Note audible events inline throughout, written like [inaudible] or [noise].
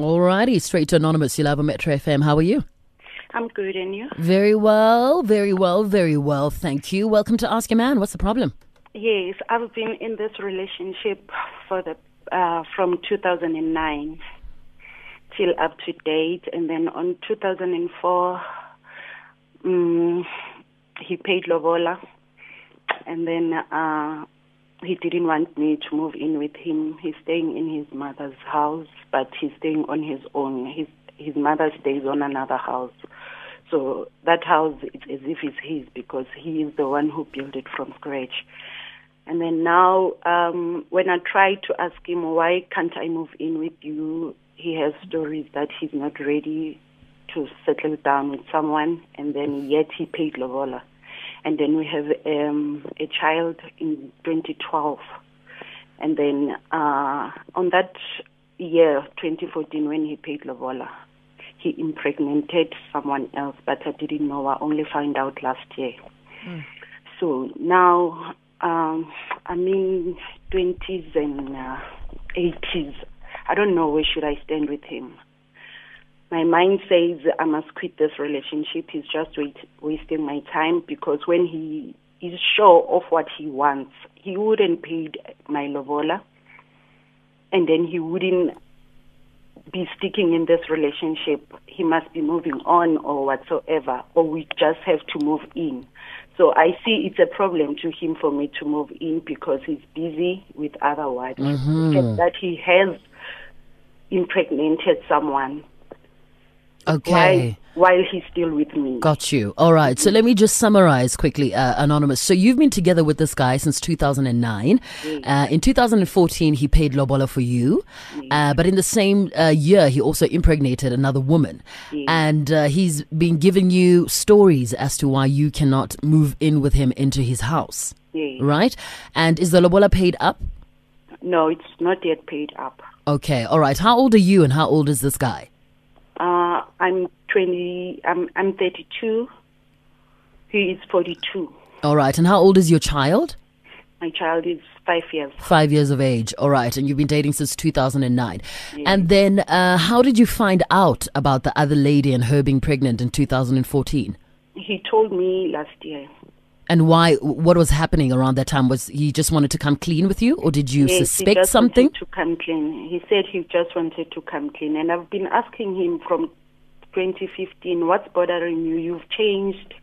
Alrighty, straight to Anonymous. You love a Metro FM. How are you? I'm good, and you? Very well, very well, very well. Thank you. Welcome to Ask a Man. What's the problem? Yes, I've been in this relationship for the uh, from 2009 till up to date, and then on 2004, um, he paid lobola, and then uh, he didn't want me to move in with him. He's staying in his mother's house, but he's staying on his own. His his mother stays on another house. So that house, it's as if it's his because he is the one who built it from scratch. And then now, um, when I try to ask him why can't I move in with you, he has stories that he's not ready to settle down with someone, and then yet he paid lobola. And then we have um, a child in 2012. And then uh, on that year, 2014, when he paid lobola, he impregnated someone else, but I didn't know. I only found out last year. Mm. So now um, I'm in 20s and uh, 80s. I don't know where should I stand with him. My mind says I must quit this relationship. He's just wait, wasting my time because when he is sure of what he wants, he wouldn't pay my lobola, and then he wouldn't be sticking in this relationship. He must be moving on or whatsoever, or we just have to move in. So I see it's a problem to him for me to move in because he's busy with other wives. Mm-hmm. That he has impregnated someone Okay. While, while he's still with me. Got you. All right. So let me just summarize quickly, uh, Anonymous. So you've been together with this guy since 2009. Yes. Uh, in 2014, he paid Lobola for you. Yes. Uh, but in the same uh, year, he also impregnated another woman. Yes. And uh, he's been giving you stories as to why you cannot move in with him into his house. Right? And is the Lobola paid up? No, it's not yet paid up. Okay. All right. How old are you and how old is this guy? Uh, I'm 20, I'm, I'm 32. He is 42. All right. And how old is your child? My child is five years. Five years of age. All right. And you've been dating since 2009. Yes. And then uh, how did you find out about the other lady and her being pregnant in 2014? He told me last year. And why? What was happening around that time? Was he just wanted to come clean with you, or did you yes, suspect he just something? Wanted to come clean. He said he just wanted to come clean, and I've been asking him from 2015, "What's bothering you? You've changed.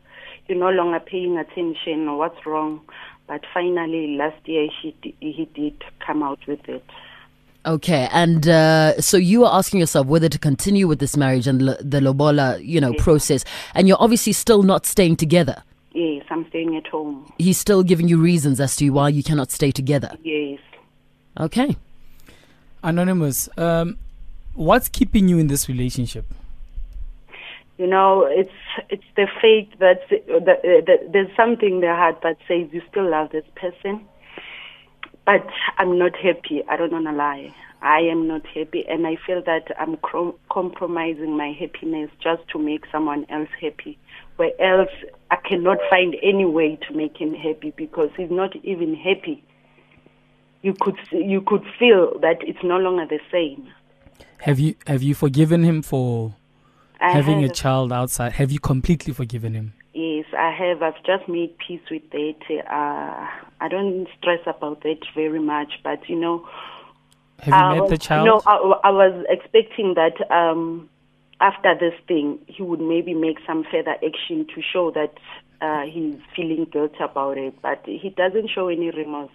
You're no longer paying attention. What's wrong?" But finally, last year he he did come out with it. Okay, and uh, so you are asking yourself whether to continue with this marriage and the lobola, you know, yes. process, and you're obviously still not staying together. Yes, I'm staying at home. He's still giving you reasons as to why you cannot stay together. Yes. Okay. Anonymous, um, what's keeping you in this relationship? You know, it's it's the faith that, that, that there's something in the heart that says you still love this person, but I'm not happy. I don't want to lie. I am not happy, and I feel that I'm compromising my happiness just to make someone else happy where else I cannot find any way to make him happy because he's not even happy. You could you could feel that it's no longer the same. Have you have you forgiven him for I having have. a child outside? Have you completely forgiven him? Yes, I have. I've just made peace with that. Uh, I don't stress about that very much, but you know. Have you met the child? No, I, I was expecting that um, after this thing, he would maybe make some further action to show that uh, he's feeling guilty about it, but he doesn't show any remorse.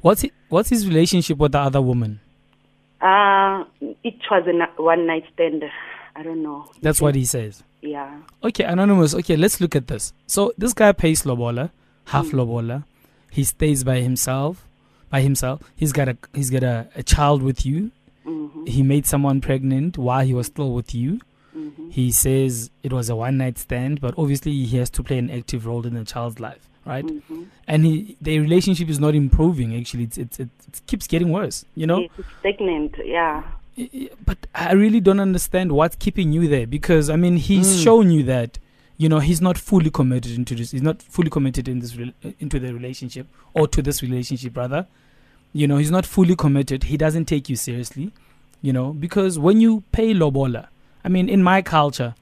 What's he, what's his relationship with the other woman? Uh, it was a one night stand. I don't know. That's what he says. Yeah. Okay, anonymous. Okay, let's look at this. So this guy pays lobola, half mm. lobola. He stays by himself. By himself, he's got a he's got a, a child with you Mm-hmm. He made someone pregnant while he was still with you. Mm-hmm. He says it was a one night stand, but obviously he has to play an active role in the child's life, right? Mm-hmm. And he, the relationship is not improving. Actually, it's, it's, it keeps getting worse. You know, it's stagnant. Yeah. But I really don't understand what's keeping you there because I mean he's mm. shown you that you know he's not fully committed into this. He's not fully committed in this re- into the relationship or to this relationship, rather. You know, he's not fully committed. He doesn't take you seriously. you know, because when you pay lobola, I mean, in my culture,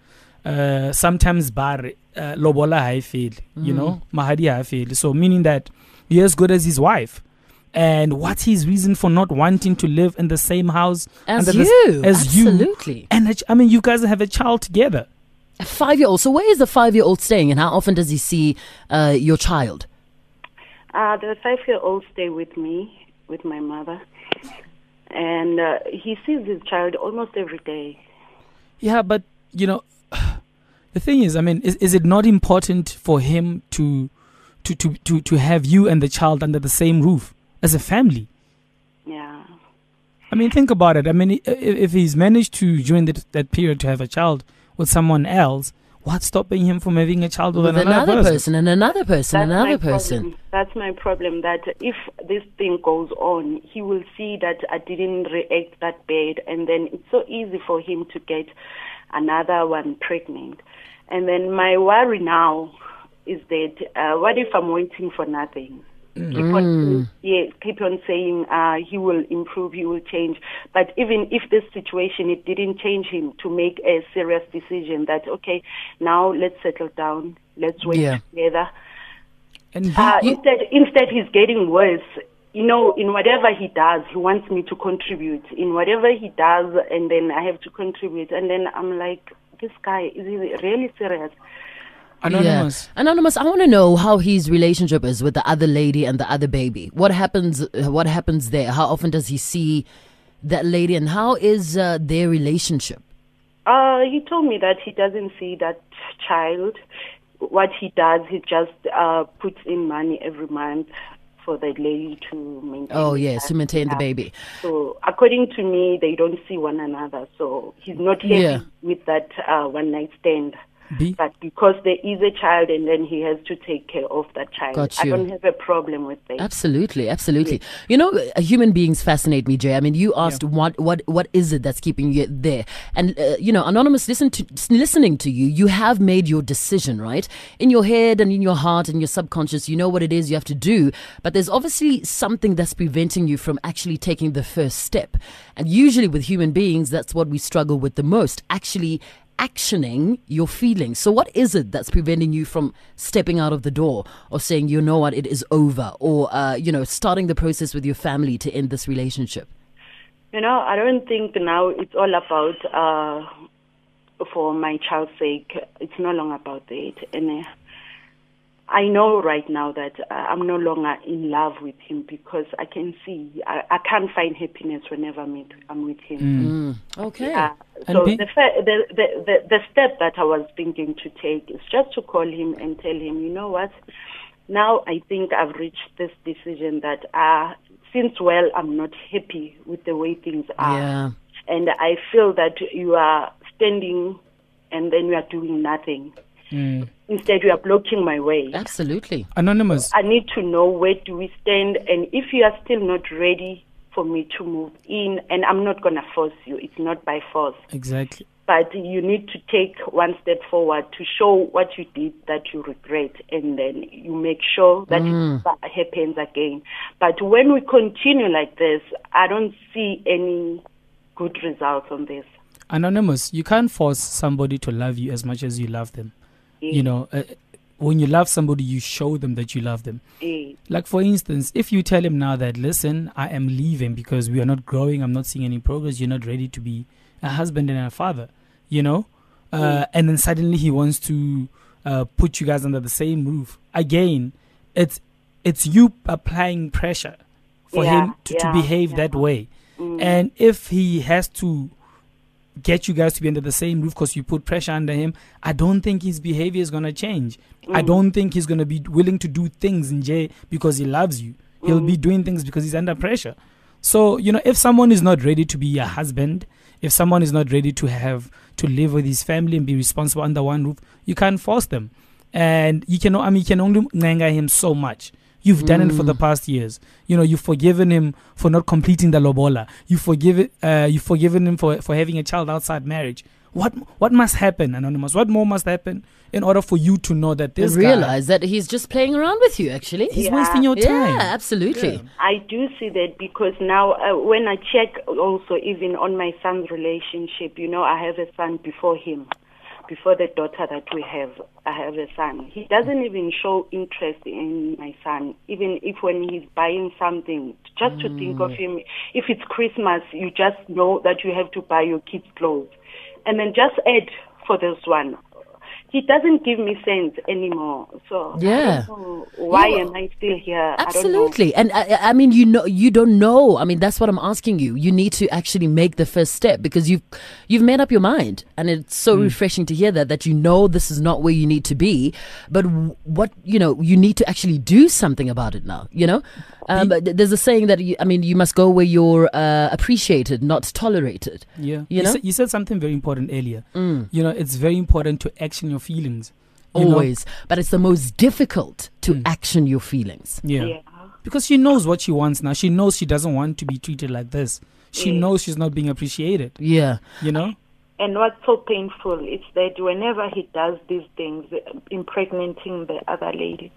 uh, sometimes bar uh, lobola high feel, you Mm. know, mahadi high feel. So meaning that you're as good as his wife. And what's his reason for not wanting to live in the same house As under the- you. as you? Absolutely. And ch- I mean, you guys have a child together. A five year old. So where is the five year old staying and how often does he see uh, your child? Uh, the five-year-old stay with me, with my mother, and uh, he sees his child almost every day. Yeah, but you know, [sighs] the thing is, I mean, is, is it not important for him to, to, to, to, to have you and the child under the same roof as a family? Yeah. I mean, think about it. I mean, if, if he's managed to during that, that period to have a child with someone else, what's stopping him from having a child with, With another, another person? person and another person, That's another person. Problem. That's my problem. That if this thing goes on, he will see that I didn't react that bad, and then it's so easy for him to get another one pregnant. And then my worry now is that uh, what if I'm waiting for nothing? Keep on, yeah, keep on saying uh, he will improve, he will change. But even if this situation it didn't change him to make a serious decision that okay, now let's settle down, let's work Yeah. together. And he, Uh, You- instead, instead, he's getting worse. You know, in whatever he does, he wants me to contribute. In whatever he does, and then I have to contribute. And then I'm like, this guy is he really serious? Anonymous. Yeah. Anonymous, I want to know how his relationship is with the other lady and the other baby. What happens uh, what happens there? How often does he see that lady and how is uh, their relationship? Uh, he told me that he doesn't see that child. What he does, he just uh, puts in money every month for the lady to maintain. Oh the yes, to maintain the baby. So, according to me, they don't see one another. So he's not happy Yeah. with that uh, one night stand. B, But because there is a child and then he has to take care of that child, Got I don't have a problem with that. Absolutely, absolutely. You know, uh, human beings fascinate me, Jay. I mean, you asked what what what is it that's keeping you there, and uh, you know, anonymous. Listen to listening to you. You have made your decision, right? In your head and in your heart and your subconscious, you know what it is you have to do. But there's obviously something that's preventing you from actually taking the first step. And usually, with human beings, that's what we struggle with the most. Actually. Actioning your feelings. So, what is it that's preventing you from stepping out of the door or saying, you know what, it is over, or, uh, you know, starting the process with your family to end this relationship? You know, I don't think now it's all about, uh, for my child's sake, it's no longer about that. And uh, I know right now that uh, I'm no longer in love with him because I can see, I, I can't find happiness whenever I'm with, I'm with him. Mm. Okay. Uh, And so be- the, fa- the, the the the step that I was thinking to take is just to call him and tell him, you know what? Now I think I've reached this decision that uh, since well I'm not happy with the way things are, Yeah. and I feel that you are standing and then you are doing nothing. Mm. Instead, you are blocking my way. Absolutely. anonymous. I need to know where do we stand, and if you are still not ready for me to move in, and I'm not gonna force you. It's not by force. Exactly. but you need to take one step forward to show what you did that you regret and then you make sure that it never happens again but when we continue like this i don't see any good results on this Anonymous, you can't force somebody to love you as much as you love them. Eh, You know, uh, when you love somebody, you show them that you love them. eh, Like, for instance, if you tell him now that, listen, I am leaving because we are not growing, I'm not seeing any progress, you're not ready to be a husband and a father, you know? Uh, and then suddenly he wants to uh, put you guys under the same roof. Again, it's it's you applying pressure for Yeah, him to, to behave that way. mm, And if he has to get you guys to be under the same roof because you put pressure under him, I don't think his behavior is going to change. I mm. don't think he's going to be willing to do things in J because he loves you. He'll be mm. doing things because he's under pressure. So, you know, if someone is not ready to be a husband, if someone is not ready to have to live with his family and be responsible under one roof, you can't force them. And you can, I mean, you can only nanga him so much. You've done it for Mm. the past years. You know, you've forgiven him for not completing the lobola. You forgive uh, you've forgiven him for, for having a child outside marriage. What what must happen, Anonymous? What more must happen in order for you to know that this and guy realize that he's just playing around with you, actually. he's Yeah. wasting your time? Yeah, absolutely. Yeah. I do see that because now uh, when I check also even on my son's relationship, you know, I have a son before him, before the daughter that we have, I have a son. He doesn't even show interest in my son, even if when he's buying something, just to think of mm. him. If it's Christmas, you just know that you have to buy your kids clothes, and then just add for this one. He doesn't give me sense anymore. So Yeah. I don't know why Yeah. am I still here? I. Absolutely. And I, I mean, you know, you don't know. I mean, that's what I'm asking you. You need to actually make the first step because you've, you've made up your mind. And it's so refreshing to hear that, that you know this is not where you need to be. But what, you know, you need to actually do something about it now, you know? Um, but there's a saying that, you, I mean, you must go where you're uh, appreciated, not tolerated. Yeah. You know? said, you said something very important earlier. You know, it's very important to action your feelings. you know? Mm. Always. But it's the most difficult to action your feelings. Yeah. Yeah. Because she knows what she wants now. She knows she doesn't want to be treated like this. She Mm. knows she's not being appreciated. Yeah. You know? And what's so painful is that whenever he does these things, impregnating the other lady,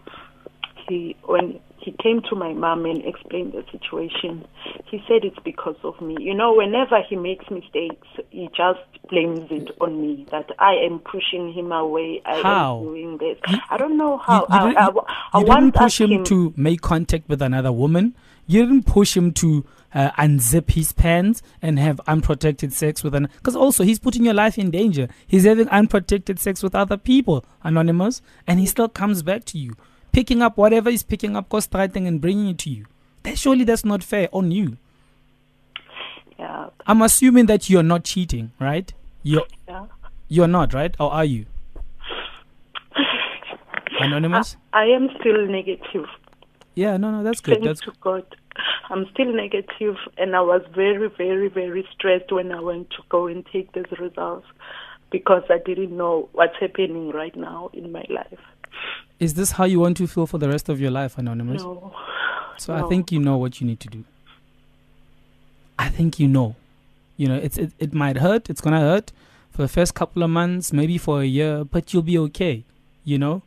he when he came to my mom and explained the situation, he said it's because of me. You know, whenever he makes mistakes, he just blames it on me that I am pushing him away. I How? am doing this. I don't know how. you, you I, didn't, I, you I didn't push asked him, to make contact with another woman. You didn't push him to uh, unzip his pants and have unprotected sex with an. Because also he's putting your life in danger. He's having unprotected sex with other people, anonymous, and he still comes back to you, picking up whatever is picking up, ghostwriting, and bringing it to you. That surely that's not fair on you. Yeah, I'm assuming that you're not cheating, right? You're yeah. you're not, right? Or are you? [laughs] Anonymous? I am still negative. Yeah, no, no, that's good. Thanks That's to God. I'm still negative, and I was very, very, very stressed when I went to go and take these results because I didn't know what's happening right now in my life. Is this how you want to feel for the rest of your life, Anonymous? No. So I think you know what you need to do. I think you know. You know, it's it, it might hurt. It's gonna hurt for the first couple of months, maybe for a year, but you'll be okay. You know,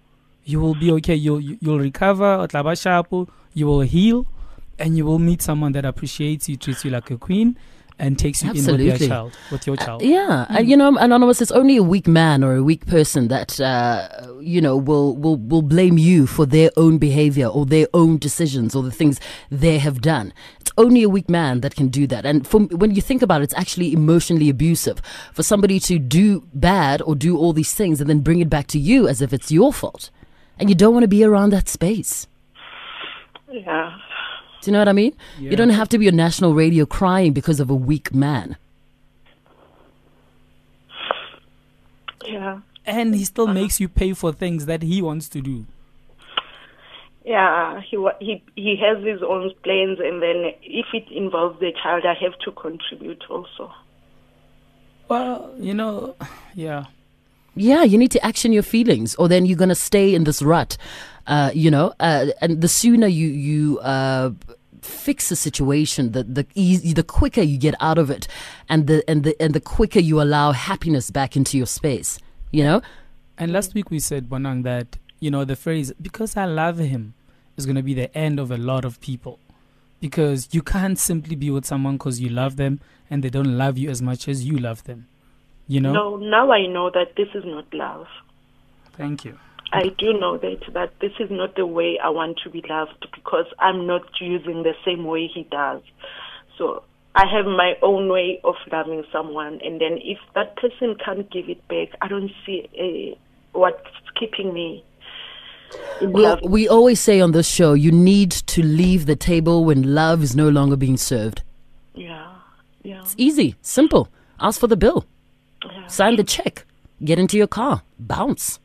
you will be okay. You'll you- you'll recover. You will heal, and you will meet someone that appreciates you, treats you like a queen, and takes you in with your child, with your child. Uh, yeah, and you know, anonymous. It's only a weak man or a weak person that uh, you know will will will blame you for their own behavior or their own decisions or the things they have done. It's only a weak man that can do that. And from when you think about it, it's actually emotionally abusive for somebody to do bad or do all these things and then bring it back to you as if it's your fault, and you don't want to be around that space. Yeah. Do you know what I mean? Yeah. You don't have to be on national radio crying because of a weak man. Yeah. And he still uh-huh. makes you pay for things that he wants to do. Yeah, he he he has his own plans, and then if it involves the child, I have to contribute also. Well, you know, yeah. Yeah, you need to action your feelings, or then you're gonna stay in this rut. Uh, you know, uh, and the sooner you you uh, fix the situation, the the easy, the quicker you get out of it, and the and the and the quicker you allow happiness back into your space. You know, And last week we said, Bonang, that, you know, the phrase, because I love him, is to be the end of a lot of people. Because you can't simply be with someone because you love them and they don't love you as much as you love them. You know? No, now I know that this is not love. Thank you. I do know that that this is not the way I want to be loved because I'm not using the same way he does. So I have my own way of loving someone, and then if that person can't give it back, I don't see uh, what's keeping me in we love. we always say on this show, you need to leave the table when love is no longer being served. Yeah, yeah, It's easy, simple. Ask for the bill, yeah. sign the check, get into your car, bounce.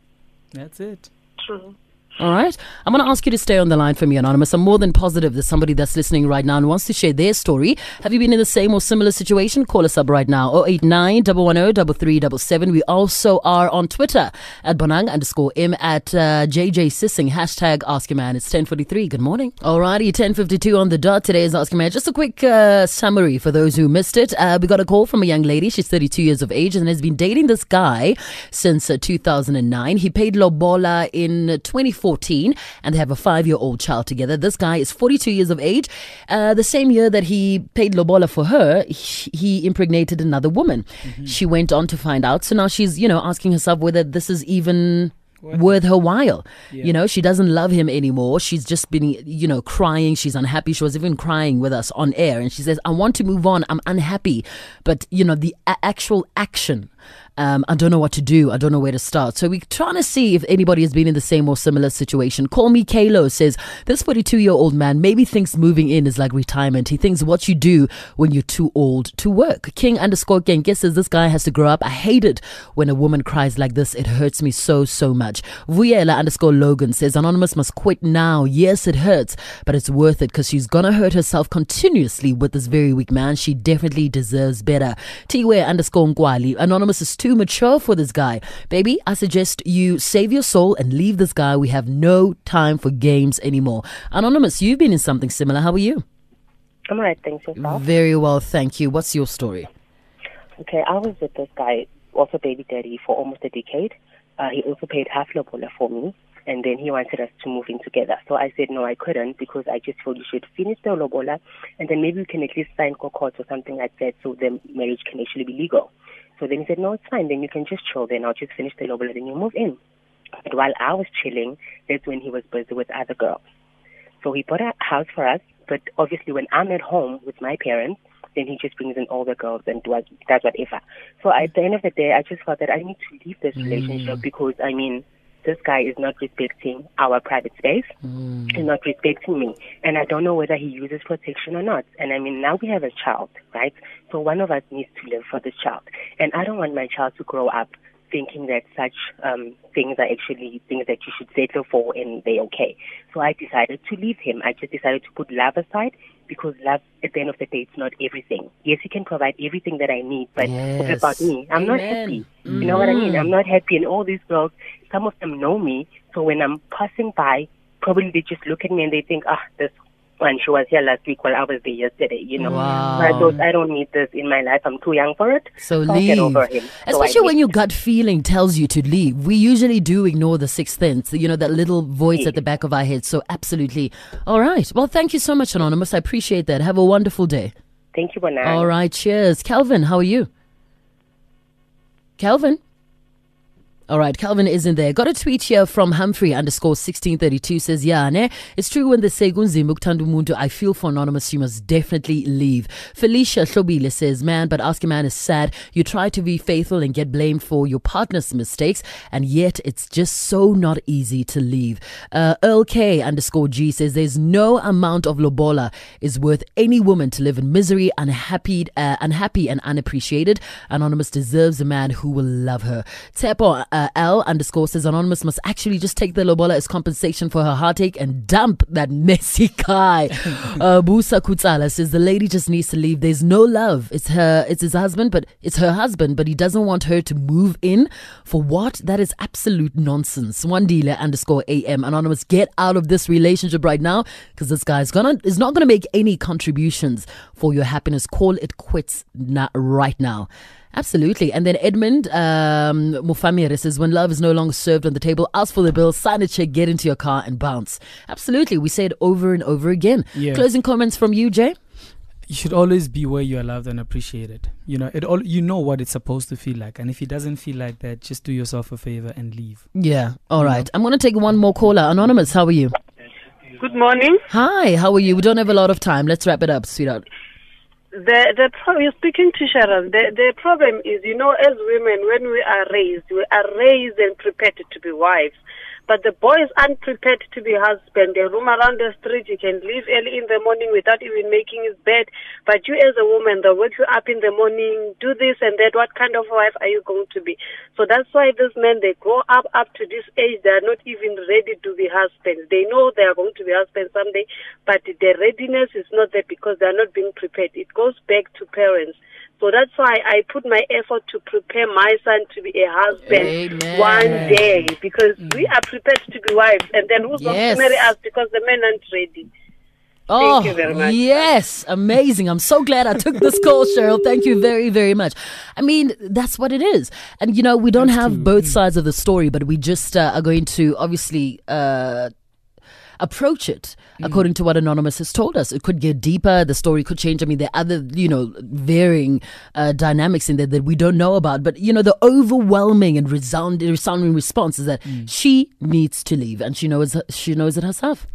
That's it. True, All right. I'm going to ask you to stay on the line for me, Anonymous. I'm more than positive there's somebody that's listening right now and wants to share their story. Have you been in the same or similar situation? Call us up right now. 089 110 We also are on Twitter at Bonang underscore M at uh, JJ Sissing. Hashtag Ask a Man. It's 1043. Good morning. Alrighty, 1052 on the dot. Today is Ask a Man. Just a quick uh, summary for those who missed it. Uh, we got a call from a young lady. She's 32 years of age and has been dating this guy since uh, 2009. He paid Lobola in 2014 and they have a five year old child together. This guy is 42 years of age. Uh, the same year that he paid Lobola for her, he, he impregnated another woman. Mm-hmm. She went on to find out. So now she's, you know, asking herself whether this is even worth her while. Yeah. You know, she doesn't love him anymore. She's just been, you know, crying. She's unhappy. She was even crying with us on air. And she says, I want to move on. I'm unhappy. But, you know, the a- actual action um, I don't know what to do. I don't know where to start. So we're trying to see if anybody has been in the same or similar situation. Call me Kalo says this 42 year old man maybe thinks moving in is like retirement. He thinks what you do when you're too old to work. King underscore Genke says this guy has to grow up. I hate it when a woman cries like this. It hurts me so, so much. Vuyela underscore Logan says Anonymous must quit now. Yes, it hurts, but it's worth it because she's gonna hurt herself continuously with this very weak man. She definitely deserves better. Tiwe underscore Nkwali. Anonymous is too mature for this guy. Baby, I suggest you save your soul and leave this guy. We have no time for games anymore. Anonymous, you've been in something similar. How are you? I'm alright, thanks yourself. Very well, thank you. What's your story? Okay, I was with this guy, also baby daddy, for almost a decade. Uh, he also paid half lobola for me and then he wanted us to move in together. So I said no, I couldn't because I just felt you should finish the lobola, and then maybe we can at least sign court or something like that, so the marriage can actually be legal. So then he said, no, it's fine. Then you can just chill. Then I'll just finish the lobola, then you move in. But while I was chilling, that's when he was busy with other girls. So he bought a house for us. But obviously, when I'm at home with my parents, then he just brings in all the girls and does, does whatever. So at the end of the day, I just felt that I need to leave this relationship mm. because, I mean, this guy is not respecting our private space. Mm. He's not respecting me. And I don't know whether he uses protection or not. And I mean, now we have a child, right? So one of us needs to live for this child. And I don't want my child to grow up thinking that such um, things are actually things that you should settle for and they're okay. So I decided to leave him. I just decided to put love aside because love, at the end of the day, it's not everything. Yes, he can provide everything that I need, but yes. what about me? I'm Amen. not happy. Mm. You know what I mean? I'm not happy. And all these girls, some of them know me. So when I'm passing by, probably they just look at me and they think, ah, this and she was here last week while I was there yesterday, you know. Wow. I thought I don't need this in my life. I'm too young for it. So, so leave. Especially so when your gut feeling tells you to leave. We usually do ignore the sixth sense, you know, that little voice at the back of our head. So absolutely. All right. Well, thank you so much, Anonymous. I appreciate that. Have a wonderful day. Thank you, Bonang. All right. Cheers. Calvin, how are you? Calvin? All right, Calvin isn't there. Got a tweet here from Humphrey underscore 1632 says, Yeah, ne? it's true when they say Gunzimu Mundo. I feel for Anonymous, you must definitely leave. Felicia Shobile says, Man, but Ask a Man is sad. You try to be faithful and get blamed for your partner's mistakes, and yet it's just so not easy to leave. Uh, Earl K underscore G says, There's no amount of lobola is worth any woman to live in misery, unhappy, uh, unhappy and unappreciated. Anonymous deserves a man who will love her. Tepo, uh, L underscore says Anonymous must actually just take the lobola as compensation for her heartache and dump that messy guy. [laughs] uh, Busa Kutsala says the lady just needs to leave. There's no love. It's her, it's his husband, but it's her husband, but he doesn't want her to move in. For what? That is absolute nonsense. One dealer underscore AM Anonymous, get out of this relationship right now because this guy is gonna is not gonna make any contributions for your happiness. Call it quits na- right now. Absolutely. And then Edmund um, Mufamir says, when love is no longer served on the table, ask for the bill, sign a check, get into your car and bounce. Absolutely. We say it over and over again. Yeah. Closing comments from you, Jay? You should always be where you are loved and appreciated. You know, it all you know what it's supposed to feel like. And if it doesn't feel like that, just do yourself a favor and leave. Yeah. All you right. Know? I'm gonna take one more caller. Anonymous, how are you? Good morning. Hi, how are you? We don't have a lot of time. Let's wrap it up, sweetheart the the pro- you're speaking to Sharon. The the problem is, you know, as women, when we are raised, we are raised and prepared to be wives. But the boy is unprepared to be husband. They roam around the street. He can leave early in the morning without even making his bed. But you as a woman, they'll wake you up in the morning, do this and that. What kind of wife are you going to be? So that's why these men, they grow up up to this age. They are not even ready to be husbands. They know they are going to be husbands someday, but the readiness is not there because they are not being prepared. It goes back to parents. So that's why I put my effort to prepare my son to be a husband Amen. one day because we are prepared to be wives. And then who's going Yes. to marry us because the men aren't ready? Oh, you very much. yes, amazing. I'm so glad I took this call, Cheryl. Thank you very, very much. I mean, that's what it is. And, you know, we don't have both sides of the story, but we just uh, are going to obviously uh, approach it according to what Anonymous has told us. It could get deeper. The story could change. I mean, there are other, you know, varying uh, dynamics in there that we don't know about. But, you know, the overwhelming and resounding, resounding response is that she needs to leave and she knows, she knows it herself.